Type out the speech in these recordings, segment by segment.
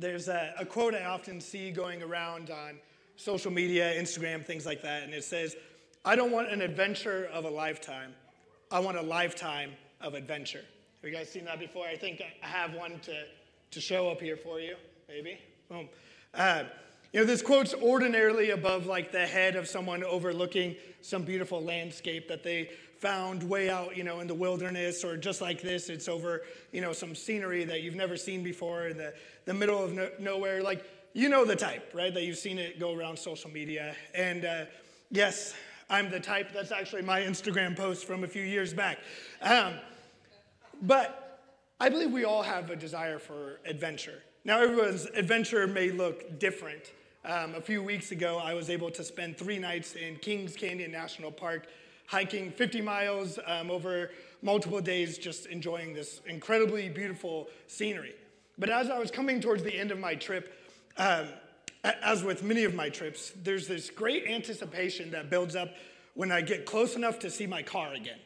there's a, a quote I often see going around on social media, Instagram, things like that, and it says, I don't want an adventure of a lifetime. I want a lifetime of adventure. Have you guys seen that before? I think I have one to, to show up here for you, maybe. Boom. Uh, you know, this quote's ordinarily above like the head of someone overlooking some beautiful landscape that they found way out, you know, in the wilderness, or just like this, it's over, you know, some scenery that you've never seen before in the, the middle of no, nowhere. Like, you know the type, right? That you've seen it go around social media. And uh, yes, I'm the type. That's actually my Instagram post from a few years back. Um, but I believe we all have a desire for adventure. Now, everyone's adventure may look different. Um, a few weeks ago, I was able to spend three nights in Kings Canyon National Park, hiking 50 miles um, over multiple days, just enjoying this incredibly beautiful scenery. But as I was coming towards the end of my trip, um, as with many of my trips, there's this great anticipation that builds up when I get close enough to see my car again,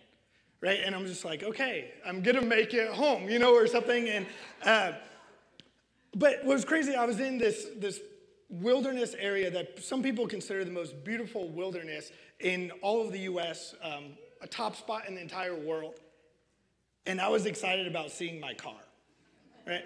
right? And I'm just like, okay, I'm gonna make it home, you know, or something. And uh, but what was crazy, I was in this this wilderness area that some people consider the most beautiful wilderness in all of the U.S., um, a top spot in the entire world, and I was excited about seeing my car, right?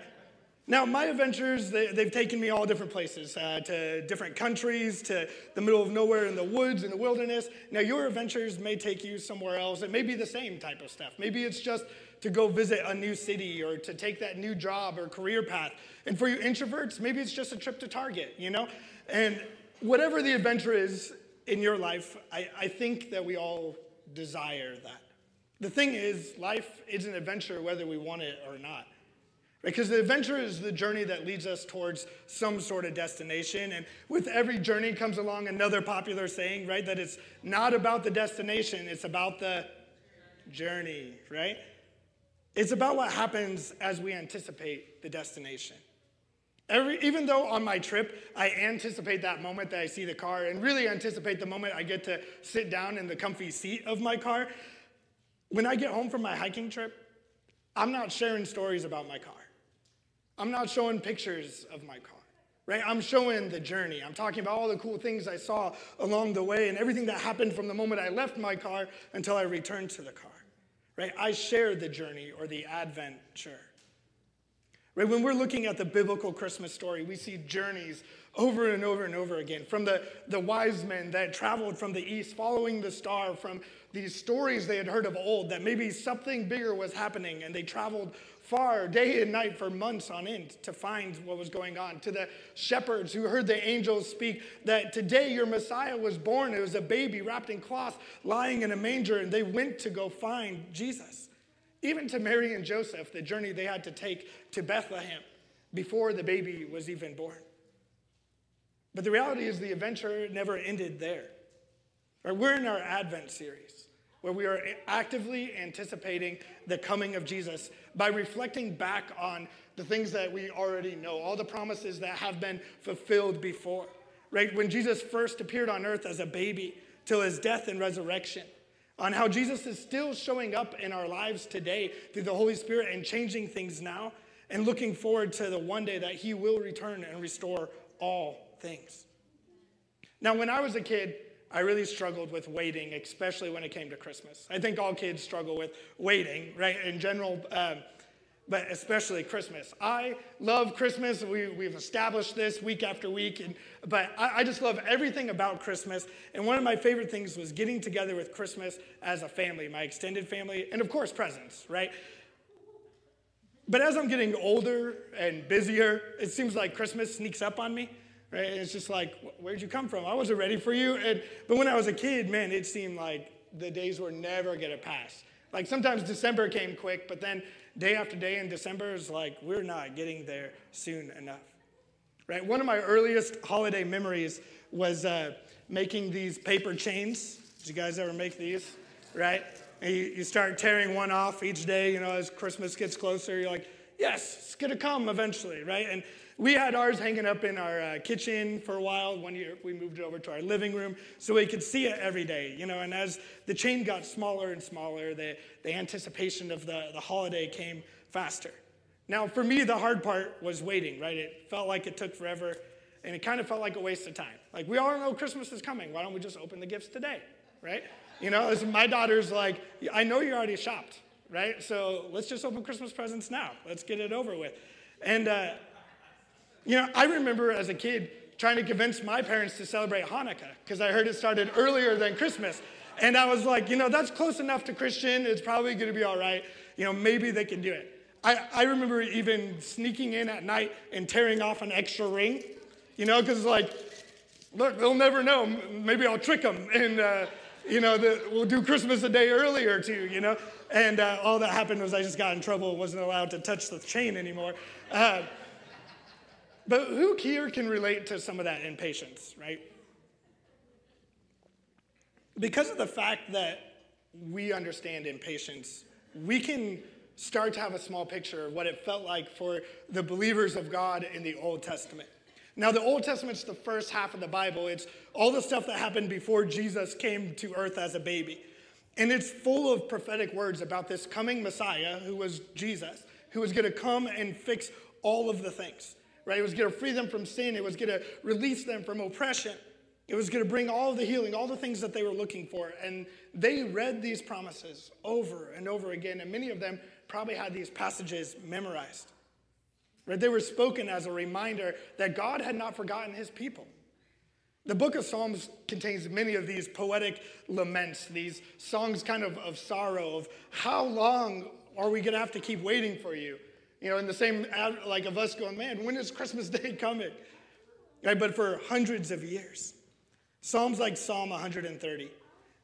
Now, my adventures, they, have taken me all different places, uh, to different countries, to the middle of nowhere in the woods, in the wilderness. Now, your adventures may take you somewhere else. It may be the same type of stuff. Maybe it's just to go visit a new city or to take that new job or career path. And for you introverts, maybe it's just a trip to Target, you know? And whatever the adventure is in your life, I, I think that we all desire that. The thing is, life is an adventure whether we want it or not. Because the adventure is the journey that leads us towards some sort of destination. And with every journey comes along another popular saying, right? That it's not about the destination, it's about the journey, right? It's about what happens as we anticipate the destination. Every, even though on my trip, I anticipate that moment that I see the car and really anticipate the moment I get to sit down in the comfy seat of my car, when I get home from my hiking trip, I'm not sharing stories about my car. I'm not showing pictures of my car, right? I'm showing the journey. I'm talking about all the cool things I saw along the way and everything that happened from the moment I left my car until I returned to the car, right? I share the journey or the adventure. Right? When we're looking at the biblical Christmas story, we see journeys over and over and over again. From the, the wise men that traveled from the east, following the star, from these stories they had heard of old, that maybe something bigger was happening, and they traveled far day and night for months on end to find what was going on. To the shepherds who heard the angels speak that today your Messiah was born. It was a baby wrapped in cloth lying in a manger, and they went to go find Jesus. Even to Mary and Joseph, the journey they had to take to Bethlehem before the baby was even born. But the reality is, the adventure never ended there. right, We're in our Advent series where we are actively anticipating the coming of Jesus by reflecting back on the things that we already know, all the promises that have been fulfilled before. Right? When Jesus first appeared on earth as a baby till his death and resurrection, on how Jesus is still showing up in our lives today through the Holy Spirit and changing things now, and looking forward to the one day that he will return and restore all things. Now, when I was a kid, I really struggled with waiting, especially when it came to Christmas. I think all kids struggle with waiting, right? In general, um, but especially Christmas. I love Christmas. We, we've established this week after week, and, but I, I just love everything about Christmas. And one of my favorite things was getting together with Christmas as a family, my extended family, and of course, presents, right? But as I'm getting older and busier, it seems like Christmas sneaks up on me right? And it's just like, where'd you come from? I wasn't ready for you. And, but when I was a kid, man, it seemed like the days were never going to pass. Like sometimes December came quick, but then day after day in December is like, we're not getting there soon enough. Right? One of my earliest holiday memories was uh, making these paper chains. Did you guys ever make these? Right? And you, you start tearing one off each day, you know, as Christmas gets closer. You're like, yes, it's going to come eventually, right? And we had ours hanging up in our uh, kitchen for a while. One year we moved it over to our living room so we could see it every day, you know. And as the chain got smaller and smaller, the, the anticipation of the, the holiday came faster. Now, for me, the hard part was waiting, right? It felt like it took forever, and it kind of felt like a waste of time. Like, we all know Christmas is coming. Why don't we just open the gifts today, right? You know, my daughter's like, I know you already shopped, right? So let's just open Christmas presents now. Let's get it over with. And, uh, you know, I remember as a kid trying to convince my parents to celebrate Hanukkah because I heard it started earlier than Christmas. And I was like, you know, that's close enough to Christian. It's probably going to be all right. You know, maybe they can do it. I, I remember even sneaking in at night and tearing off an extra ring, you know, because like, look, they'll never know. Maybe I'll trick them and, uh, you know, the, we'll do Christmas a day earlier too, you know. And uh, all that happened was I just got in trouble, wasn't allowed to touch the chain anymore. Uh, but who here can relate to some of that impatience, right? Because of the fact that we understand impatience, we can start to have a small picture of what it felt like for the believers of God in the Old Testament. Now, the Old Testament's the first half of the Bible. It's all the stuff that happened before Jesus came to earth as a baby. And it's full of prophetic words about this coming Messiah, who was Jesus, who was going to come and fix all of the things, right? It was going to free them from sin, it was going to release them from oppression. It was going to bring all the healing, all the things that they were looking for. And they read these promises over and over again, and many of them probably had these passages memorized. Right? They were spoken as a reminder that God had not forgotten his people. The book of Psalms contains many of these poetic laments, these songs kind of of sorrow, of how long are we going to have to keep waiting for you? You know, in the same, like of us going, man, when is Christmas Day coming? Right? But for hundreds of years. Psalms like Psalm 130,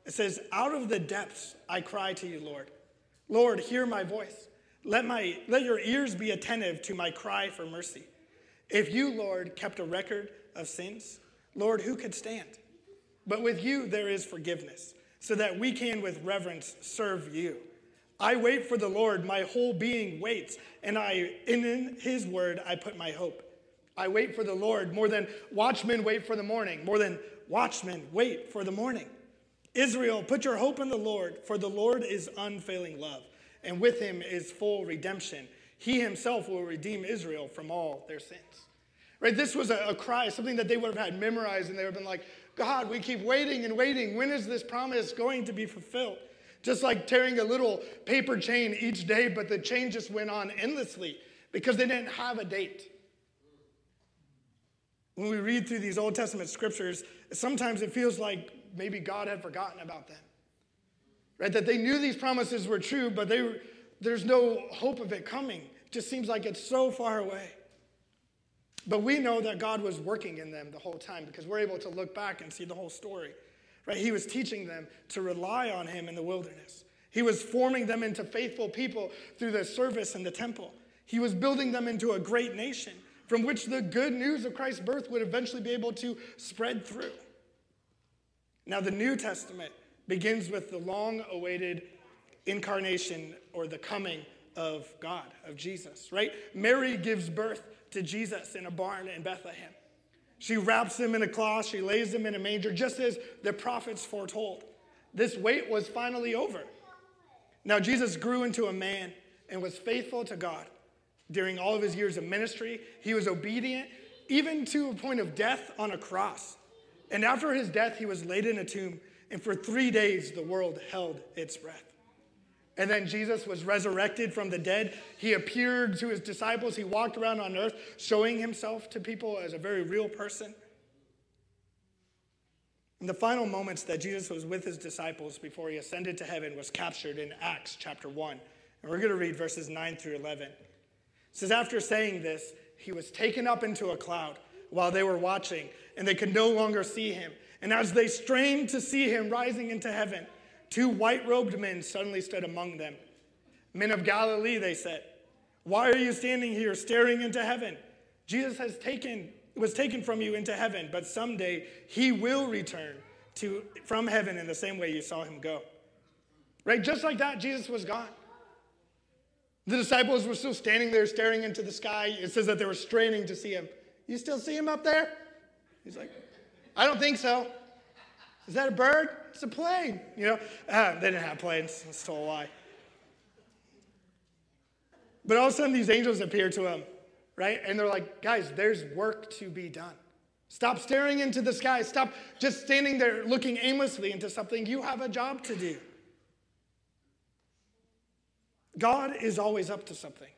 it says, Out of the depths I cry to you, Lord. Lord, hear my voice. Let, my, let your ears be attentive to my cry for mercy. If you, Lord, kept a record of sins, Lord, who could stand? But with you there is forgiveness, so that we can with reverence serve you. I wait for the Lord, my whole being waits, and I in his word I put my hope. I wait for the Lord more than watchmen wait for the morning, more than watchmen wait for the morning. Israel, put your hope in the Lord, for the Lord is unfailing love, and with him is full redemption. He himself will redeem Israel from all their sins. Right? This was a, a cry, something that they would have had memorized, and they would have been like, God, we keep waiting and waiting. When is this promise going to be fulfilled? Just like tearing a little paper chain each day, but the chain just went on endlessly because they didn't have a date. When we read through these Old Testament scriptures, sometimes it feels like maybe God had forgotten about them. Right? That they knew these promises were true, but they there's no hope of it coming. It just seems like it's so far away. But we know that God was working in them the whole time because we're able to look back and see the whole story. Right? He was teaching them to rely on him in the wilderness. He was forming them into faithful people through the service in the temple. He was building them into a great nation from which the good news of Christ's birth would eventually be able to spread through. Now, the New Testament begins with the long awaited incarnation or the coming of God, of Jesus, right? Mary gives birth to Jesus in a barn in Bethlehem. She wraps him in a cloth, she lays him in a manger, just as the prophets foretold. This wait was finally over. Now, Jesus grew into a man and was faithful to God during all of his years of ministry. He was obedient, even to a point of death on a cross. And after his death, he was laid in a tomb, and for three days the world held its breath. And then Jesus was resurrected from the dead. He appeared to his disciples. He walked around on earth, showing himself to people as a very real person. And the final moments that Jesus was with his disciples before he ascended to heaven was captured in Acts chapter 1. And we're going to read verses 9 through 11. It says, After saying this, he was taken up into a cloud while they were watching, and they could no longer see him. And as they strained to see him rising into heaven, two white robed men suddenly stood among them. Men of Galilee, they said, why are you standing here staring into heaven? Jesus has taken, was taken from you into heaven, but someday he will return to, from heaven in the same way you saw him go. Right? Just like that, Jesus was gone. The disciples were still standing there staring into the sky. It says that they were straining to see him. You still see him up there? He's like, I don't think so. Is that a bird? It's a plane. You know, uh, they didn't have planes. That's still a lie. But all of a sudden, these angels appear to him, right? And they're like, guys, there's work to be done. Stop staring into the sky. Stop just standing there looking aimlessly into something. You have a job to do. God is always up to something.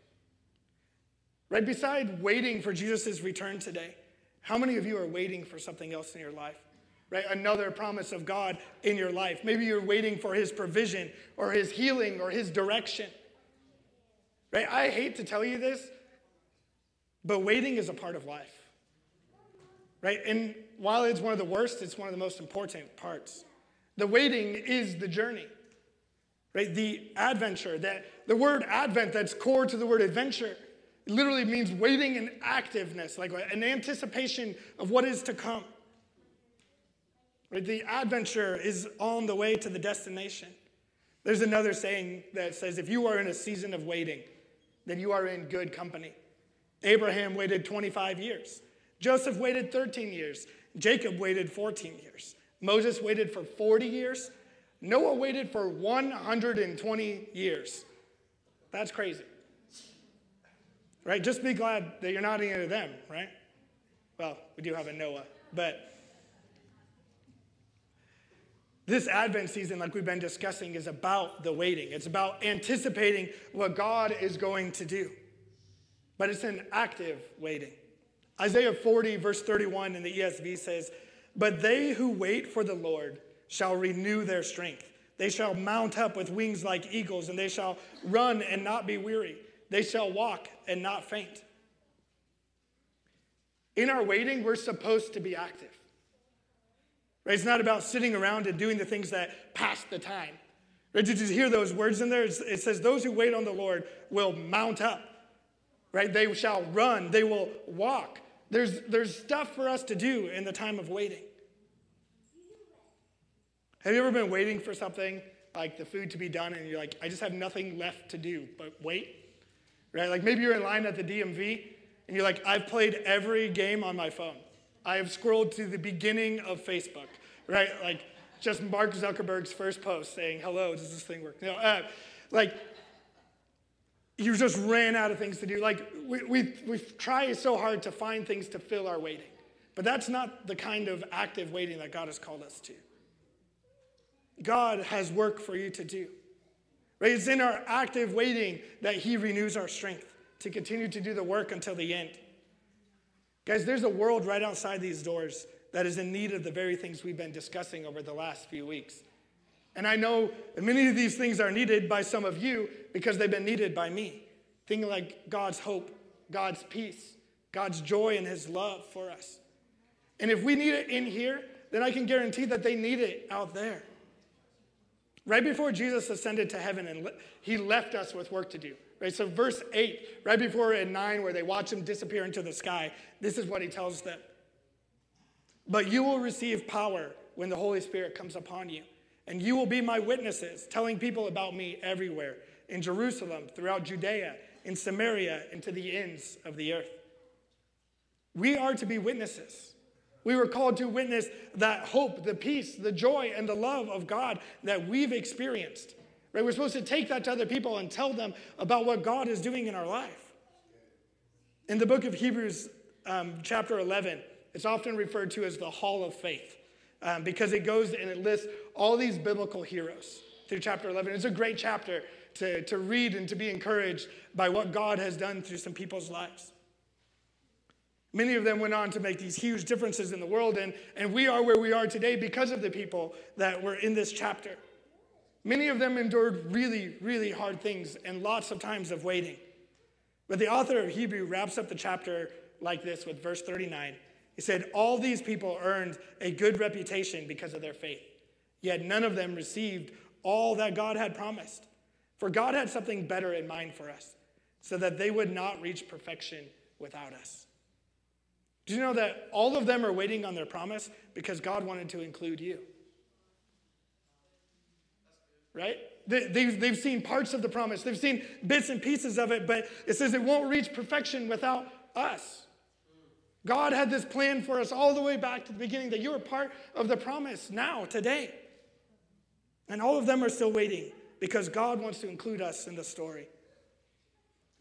Right beside waiting for Jesus' return today, how many of you are waiting for something else in your life? Right? Another promise of God in your life. Maybe you're waiting for his provision or his healing or his direction. Right? I hate to tell you this, but waiting is a part of life. Right? And while it's one of the worst, it's one of the most important parts. The waiting is the journey. Right? The adventure, that the word advent that's core to the word adventure literally means waiting in activeness, like an anticipation of what is to come. The adventure is on the way to the destination. There's another saying that says if you are in a season of waiting, then you are in good company. Abraham waited 25 years. Joseph waited 13 years. Jacob waited 14 years. Moses waited for 40 years. Noah waited for 120 years. That's crazy. Right? Just be glad that you're not any of them, right? Well, we do have a Noah, but this Advent season, like we've been discussing, is about the waiting. It's about anticipating what God is going to do. But it's an active waiting. Isaiah 40, verse 31 in the ESV says, But they who wait for the Lord shall renew their strength. They shall mount up with wings like eagles, and they shall run and not be weary. They shall walk and not faint. In our waiting, we're supposed to be active. Right? It's not about sitting around and doing the things that pass the time. Right? Did you hear those words in there? It says, Those who wait on the Lord will mount up. Right? They shall run, they will walk. There's, there's stuff for us to do in the time of waiting. Have you ever been waiting for something like the food to be done and you're like, I just have nothing left to do but wait? Right? Like maybe you're in line at the DMV and you're like, I've played every game on my phone. I have scrolled to the beginning of Facebook, right? Like just Mark Zuckerberg's first post saying, hello, does this thing work? You know, uh, like you just ran out of things to do. Like we, we, we try so hard to find things to fill our waiting. But that's not the kind of active waiting that God has called us to. God has work for you to do. Right? It's in our active waiting that He renews our strength to continue to do the work until the end. Guys, there's a world right outside these doors that is in need of the very things we've been discussing over the last few weeks. And I know many of these things are needed by some of you because they've been needed by me. Things like God's hope, God's peace, God's joy, and His love for us. And if we need it in here, then I can guarantee that they need it out there. Right before Jesus ascended to heaven and he left us with work to do. Right? So verse 8, right before in 9 where they watch him disappear into the sky, this is what he tells them. But you will receive power when the Holy Spirit comes upon you, and you will be my witnesses, telling people about me everywhere, in Jerusalem, throughout Judea, in Samaria, and to the ends of the earth. We are to be witnesses. We were called to witness that hope, the peace, the joy, and the love of God that we've experienced. Right? We're supposed to take that to other people and tell them about what God is doing in our life. In the book of Hebrews, um, chapter 11, it's often referred to as the Hall of Faith um, because it goes and it lists all these biblical heroes through chapter 11. It's a great chapter to, to read and to be encouraged by what God has done through some people's lives. Many of them went on to make these huge differences in the world, and, and we are where we are today because of the people that were in this chapter. Many of them endured really, really hard things and lots of times of waiting. But the author of Hebrew wraps up the chapter like this with verse 39. He said, All these people earned a good reputation because of their faith, yet none of them received all that God had promised. For God had something better in mind for us, so that they would not reach perfection without us. Do you know that all of them are waiting on their promise because God wanted to include you? Right? They've, they've seen parts of the promise, they've seen bits and pieces of it, but it says it won't reach perfection without us. God had this plan for us all the way back to the beginning that you are part of the promise now, today. And all of them are still waiting because God wants to include us in the story.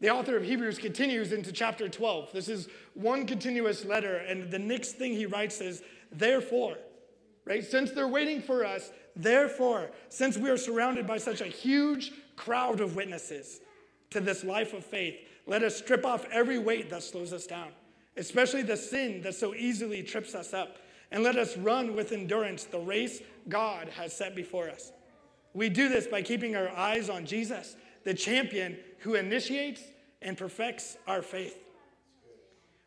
The author of Hebrews continues into chapter 12. This is one continuous letter, and the next thing he writes is, therefore, right? Since they're waiting for us, therefore, since we are surrounded by such a huge crowd of witnesses to this life of faith, let us strip off every weight that slows us down, especially the sin that so easily trips us up, and let us run with endurance the race God has set before us. We do this by keeping our eyes on Jesus, the champion who initiates and perfects our faith.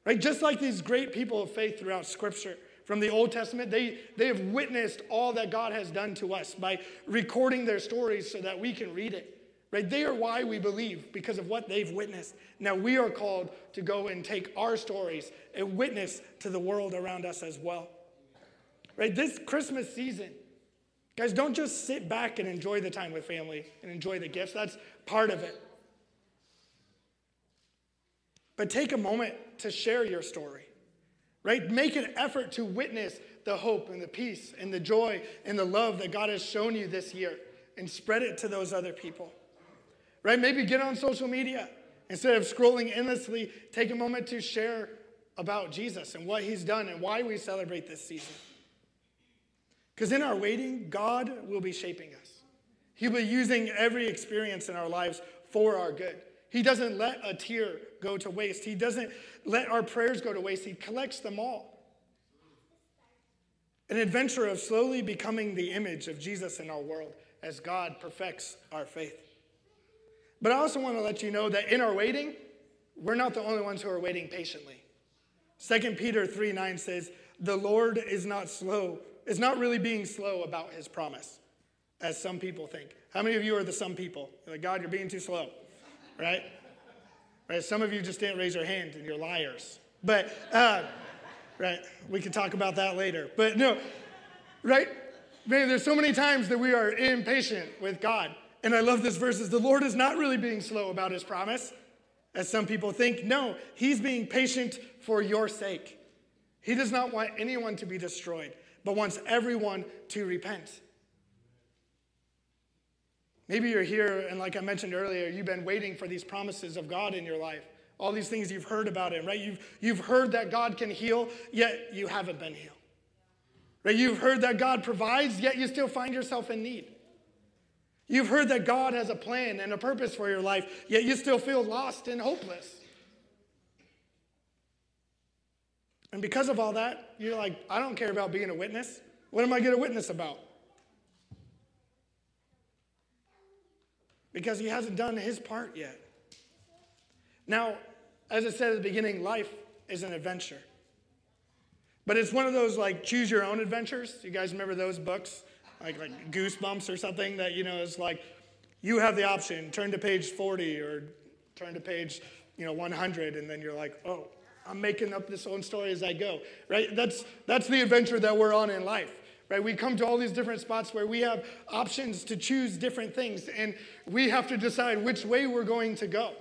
Right? Just like these great people of faith throughout Scripture from the Old Testament, they, they have witnessed all that God has done to us by recording their stories so that we can read it. Right? They are why we believe because of what they've witnessed. Now we are called to go and take our stories and witness to the world around us as well. Right? This Christmas season, guys, don't just sit back and enjoy the time with family and enjoy the gifts. That's part of it. But take a moment to share your story. Right? Make an effort to witness the hope and the peace and the joy and the love that God has shown you this year and spread it to those other people right? Maybe get on social media. Instead of scrolling endlessly, take a moment to share about Jesus and what he's done and why we celebrate this season. Because in our waiting, God will be shaping us. He'll be using every experience in our lives for our good. He doesn't let a tear go to waste. He doesn't let our prayers go to waste. He collects them all. An adventure of slowly becoming the image of Jesus in our world as God perfects our faith. But I also want to let you know that in our waiting, we're not the only ones who are waiting patiently. 2 Peter 3 9 says, The Lord is not slow, is not really being slow about his promise, as some people think. How many of you are the some people? You're like, God, you're being too slow, right? Right? Some of you just didn't raise your hand and you're liars. But, uh, right, we can talk about that later. But no, right? Man, there's so many times that we are impatient with God and I love this verse, is the Lord is not really being slow about his promise, as some people think. No, he's being patient for your sake. He does not want anyone to be destroyed, but wants everyone to repent. Maybe you're here, and like I mentioned earlier, you've been waiting for these promises of God in your life. All these things you've heard about Him, right? You've, you've heard that God can heal, yet you haven't been healed. Right? You've heard that God provides, yet you still find yourself in need. You've heard that God has a plan and a purpose for your life, yet you still feel lost and hopeless. And because of all that, you're like, I don't care about being a witness. What am I going to witness about? Because he hasn't done his part yet. Now, as I said at the beginning, life is an adventure. But it's one of those like choose your own adventures. You guys remember those books? like like goosebumps or something that you know is like you have the option turn to page 40 or turn to page you know 100 and then you're like oh i'm making up this own story as i go right that's that's the adventure that we're on in life right we come to all these different spots where we have options to choose different things and we have to decide which way we're going to go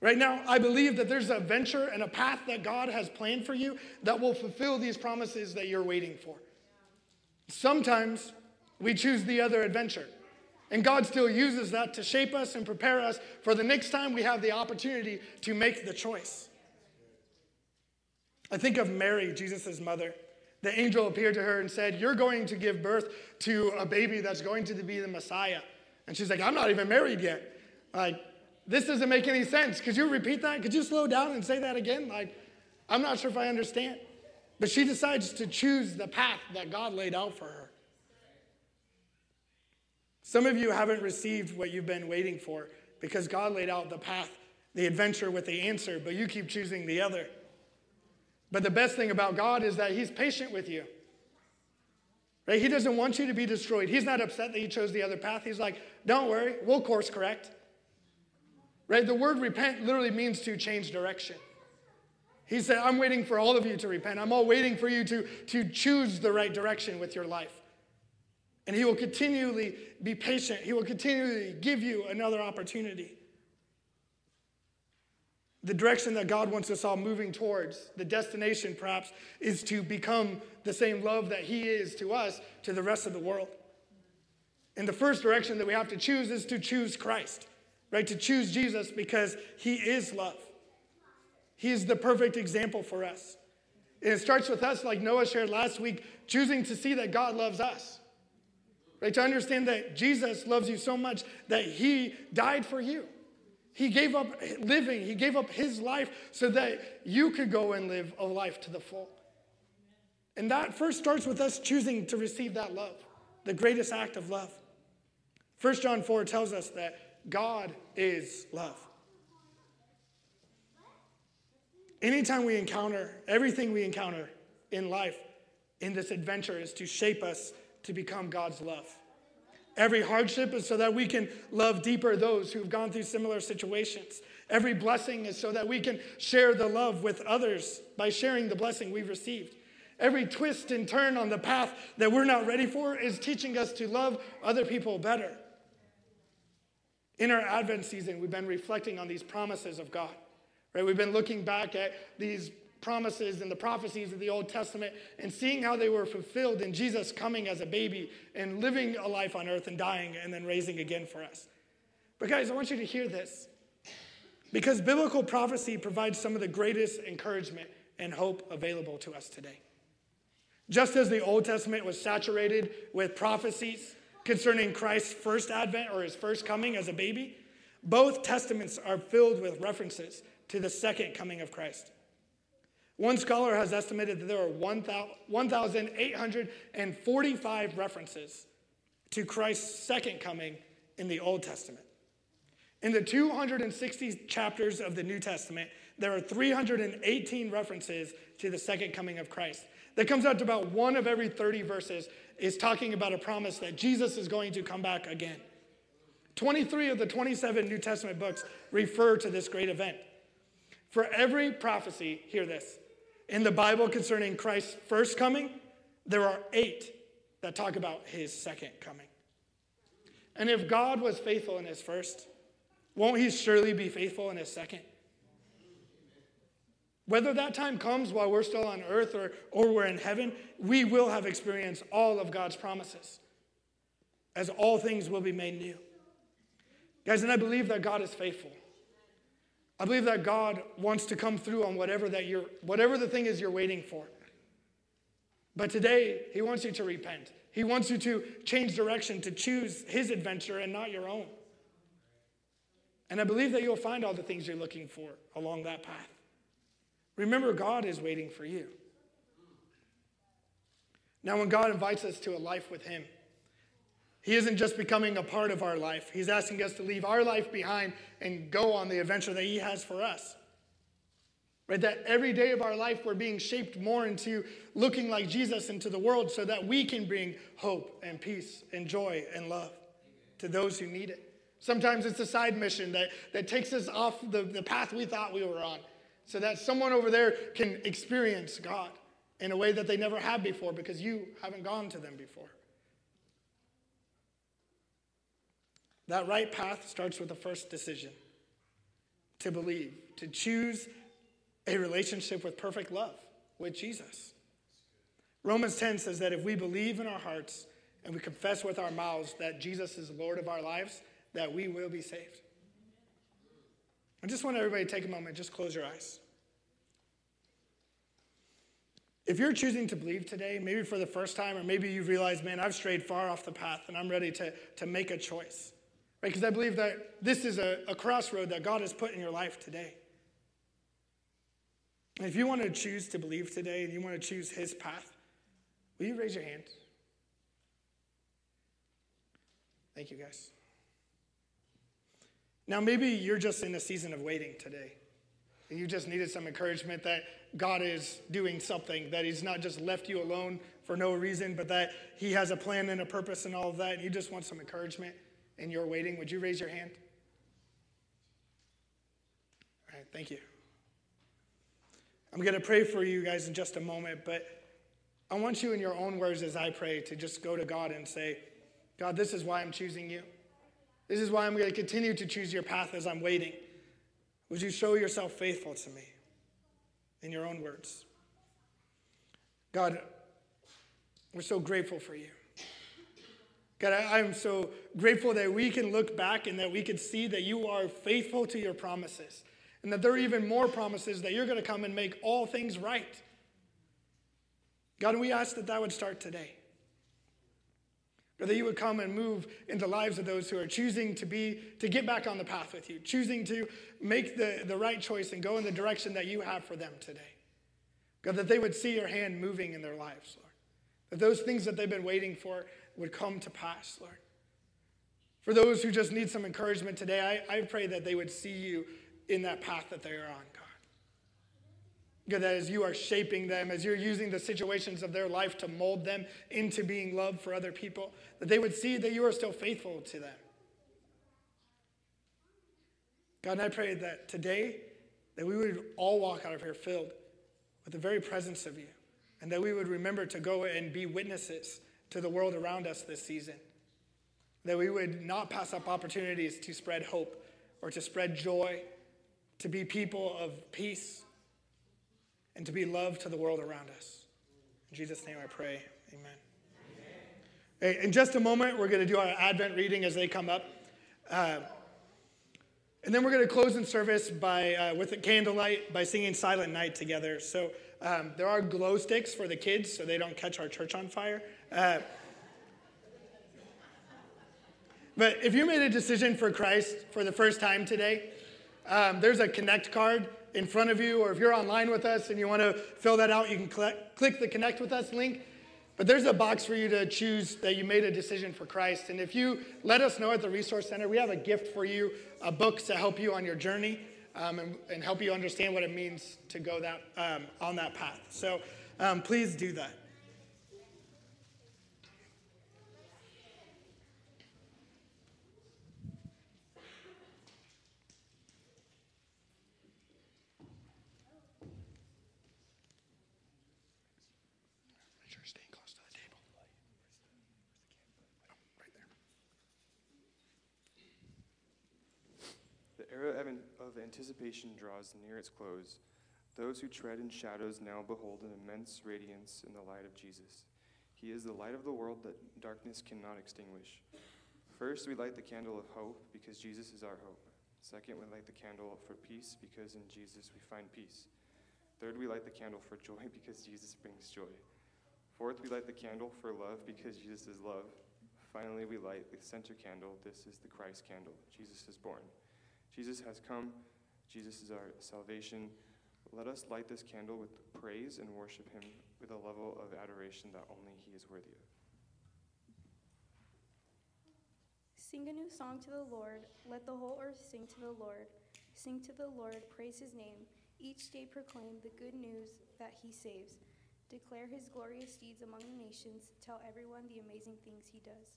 right now i believe that there's a venture and a path that god has planned for you that will fulfill these promises that you're waiting for Sometimes we choose the other adventure. And God still uses that to shape us and prepare us for the next time we have the opportunity to make the choice. I think of Mary, Jesus' mother. The angel appeared to her and said, You're going to give birth to a baby that's going to be the Messiah. And she's like, I'm not even married yet. Like, this doesn't make any sense. Could you repeat that? Could you slow down and say that again? Like, I'm not sure if I understand. But she decides to choose the path that God laid out for her. Some of you haven't received what you've been waiting for because God laid out the path, the adventure with the answer, but you keep choosing the other. But the best thing about God is that He's patient with you. Right? He doesn't want you to be destroyed. He's not upset that you chose the other path. He's like, don't worry, we'll course correct. Right? The word repent literally means to change direction. He said, I'm waiting for all of you to repent. I'm all waiting for you to, to choose the right direction with your life. And He will continually be patient, He will continually give you another opportunity. The direction that God wants us all moving towards, the destination perhaps, is to become the same love that He is to us to the rest of the world. And the first direction that we have to choose is to choose Christ. right? To choose Jesus because he is love. He is the perfect example for us. And it starts with us, like Noah shared last week, choosing to see that God loves us. Right? To understand that Jesus loves you so much that he died for you. He gave up living, he gave up his life so that you could go and live a life to the full. And that first starts with us choosing to receive that love, the greatest act of love. 1 John 4 tells us that God is love. Anytime we encounter, everything we encounter in life, in this adventure, is to shape us to become God's love. Every hardship is so that we can love deeper those who've gone through similar situations. Every blessing is so that we can share the love with others by sharing the blessing we've received. Every twist and turn on the path that we're not ready for is teaching us to love other people better. In our Advent season, we've been reflecting on these promises of God. Right? We've been looking back at these promises and the prophecies of the Old Testament and seeing how they were fulfilled in Jesus coming as a baby and living a life on earth and dying and then raising again for us. But, guys, I want you to hear this because biblical prophecy provides some of the greatest encouragement and hope available to us today. Just as the Old Testament was saturated with prophecies concerning Christ's first advent or his first coming as a baby, both testaments are filled with references to the second coming of Christ. One scholar has estimated that there are 1,845 references to Christ's second coming in the Old Testament. In the 260 chapters of the New Testament, there are 318 references to the second coming of Christ. That comes out to about one of every 30 verses is talking about a promise that Jesus is going to come back again. 23 of the 27 New Testament books refer to this great event. For every prophecy, hear this, in the Bible concerning Christ's first coming, there are eight that talk about his second coming. And if God was faithful in his first, won't he surely be faithful in his second? Whether that time comes while we're still on earth or, or we're in heaven, we will have experienced all of God's promises, as all things will be made new. Guys, and I believe that God is faithful. I believe that God wants to come through on whatever that you're, whatever the thing is you're waiting for. But today, He wants you to repent. He wants you to change direction, to choose His adventure and not your own. And I believe that you'll find all the things you're looking for along that path. Remember, God is waiting for you. Now, when God invites us to a life with Him, He isn't just becoming a part of our life, He's asking us to leave our life behind and go on the adventure that He has for us. Right? That every day of our life, we're being shaped more into looking like Jesus into the world so that we can bring hope and peace and joy and love to those who need it. Sometimes it's a side mission that, that takes us off the, the path we thought we were on so that someone over there can experience God in a way that they never have before because you haven't gone to them before. That right path starts with the first decision to believe, to choose a relationship with perfect love with Jesus. Romans 10 says that if we believe in our hearts and we confess with our mouths that Jesus is Lord of our lives, that we will be saved. I just want everybody to take a moment, just close your eyes. If you're choosing to believe today, maybe for the first time, or maybe you've realized, man, I've strayed far off the path and I'm ready to, to make a choice, right? Because I believe that this is a, a crossroad that God has put in your life today. And if you want to choose to believe today and you want to choose His path, will you raise your hand? Thank you, guys. Now, maybe you're just in a season of waiting today. And you just needed some encouragement that God is doing something, that He's not just left you alone for no reason, but that He has a plan and a purpose and all of that. And you just want some encouragement and you're waiting. Would you raise your hand? All right, thank you. I'm going to pray for you guys in just a moment, but I want you, in your own words, as I pray, to just go to God and say, God, this is why I'm choosing you. This is why I'm going to continue to choose your path as I'm waiting. Would you show yourself faithful to me in your own words? God, we're so grateful for you. God, I, I'm so grateful that we can look back and that we can see that you are faithful to your promises and that there are even more promises that you're going to come and make all things right. God, we ask that that would start today. God, that you would come and move in the lives of those who are choosing to be, to get back on the path with you, choosing to make the, the right choice and go in the direction that you have for them today. God, that they would see your hand moving in their lives. That those things that they've been waiting for would come to pass, Lord. For those who just need some encouragement today, I, I pray that they would see you in that path that they are on, God. God, that as you are shaping them, as you're using the situations of their life to mold them into being loved for other people, that they would see that you are still faithful to them. God, and I pray that today, that we would all walk out of here filled with the very presence of you, and that we would remember to go and be witnesses to the world around us this season. That we would not pass up opportunities to spread hope or to spread joy, to be people of peace, and to be love to the world around us. In Jesus' name I pray. Amen. in just a moment, we're going to do our Advent reading as they come up. Uh, and then we're going to close in service by, uh, with a candlelight by singing Silent Night together. So um, there are glow sticks for the kids so they don't catch our church on fire. Uh, but if you made a decision for Christ for the first time today, um, there's a connect card in front of you, or if you're online with us and you want to fill that out, you can cl- click the connect with us link. But there's a box for you to choose that you made a decision for Christ. And if you let us know at the Resource Center, we have a gift for you, a book to help you on your journey um, and, and, help you understand what it means to go that, um, on that path. So um, please do that. Of anticipation draws near its close. Those who tread in shadows now behold an immense radiance in the light of Jesus. He is the light of the world that darkness cannot extinguish. First, we light the candle of hope because Jesus is our hope. Second, we light the candle for peace because in Jesus we find peace. Third, we light the candle for joy because Jesus brings joy. Fourth, we light the candle for love because Jesus is love. Finally, we light the center candle. This is the Christ candle. Jesus is born. Jesus has come. Jesus is our salvation. Let us light this candle with praise and worship him with a level of adoration that only he is worthy of. Sing a new song to the Lord. Let the whole earth sing to the Lord. Sing to the Lord, praise his name. Each day proclaim the good news that he saves. Declare his glorious deeds among the nations. Tell everyone the amazing things he does.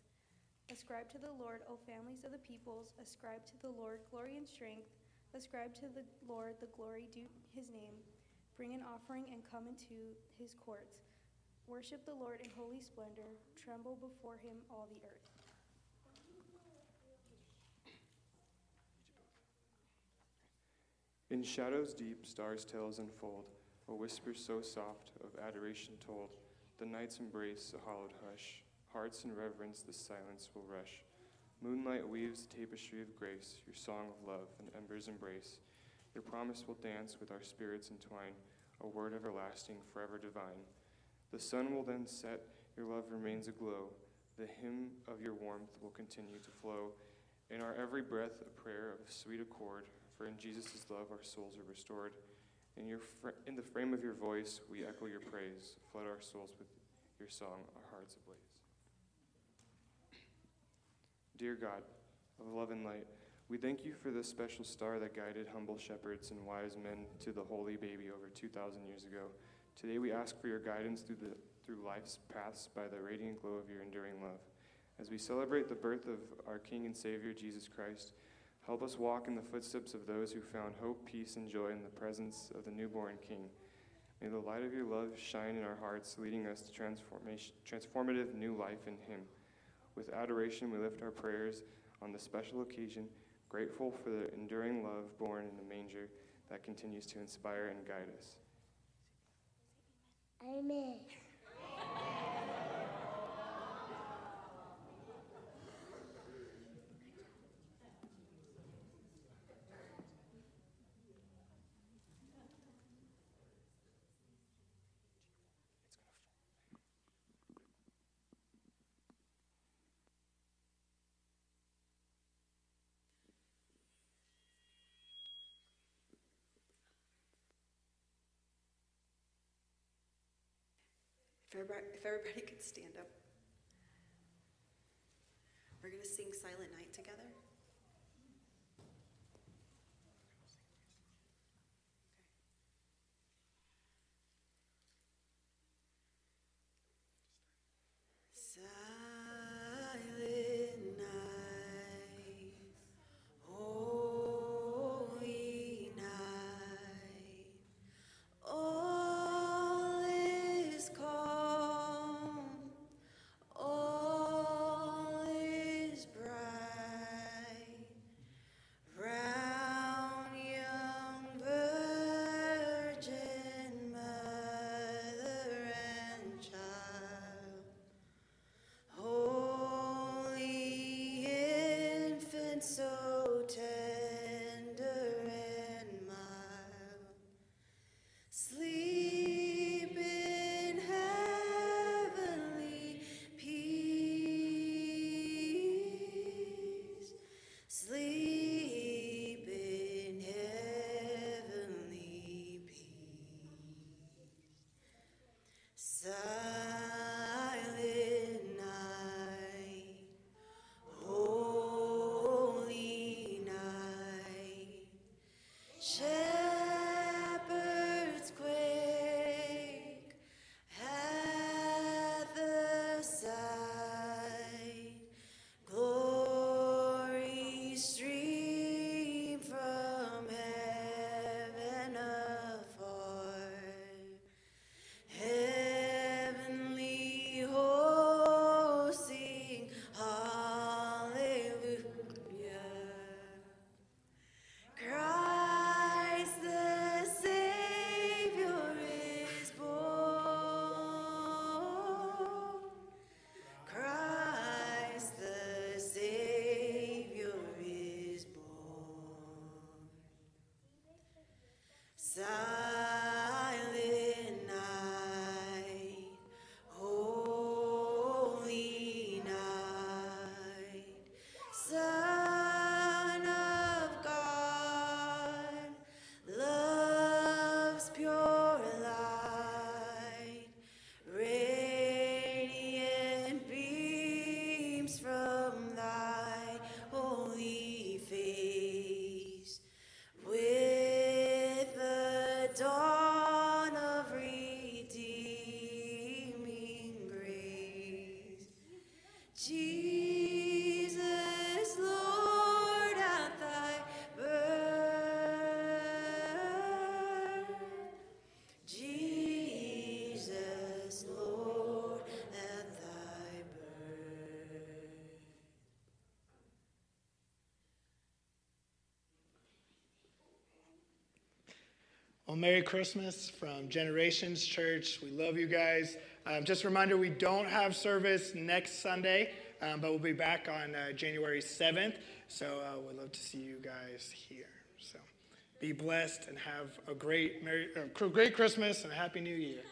Ascribe to the Lord, O families of the peoples. Ascribe to the Lord glory and strength. Ascribe to the Lord the glory due his name. Bring an offering and come into his courts. Worship the Lord in holy splendor. Tremble before him, all the earth. In shadows deep, stars' tales unfold, a whisper so soft of adoration told. The night's embrace, a hollowed hush, Hearts in reverence, the silence will rush. Moonlight weaves the tapestry of grace, your song of love and embers embrace. Your promise will dance with our spirits entwine, a word everlasting, forever divine. The sun will then set, your love remains aglow. The hymn of your warmth will continue to flow. In our every breath, a prayer of sweet accord, for in Jesus' love our souls are restored. In, your fr- in the frame of your voice, we echo your praise. Flood our souls with your song, our hearts ablaze. Dear God of love and light, we thank you for this special star that guided humble shepherds and wise men to the holy baby over 2,000 years ago. Today we ask for your guidance through, the, through life's paths by the radiant glow of your enduring love. As we celebrate the birth of our King and Savior, Jesus Christ, help us walk in the footsteps of those who found hope, peace, and joy in the presence of the newborn King. May the light of your love shine in our hearts, leading us to transformative new life in Him. With adoration, we lift our prayers on this special occasion, grateful for the enduring love born in the manger that continues to inspire and guide us. Amen. If everybody, if everybody could stand up. We're going to sing Silent Night together. Merry Christmas from Generations Church. We love you guys. Um, just a reminder we don't have service next Sunday, um, but we'll be back on uh, January 7th. So uh, we'd love to see you guys here. So be blessed and have a great, Merry, uh, great Christmas and a Happy New Year.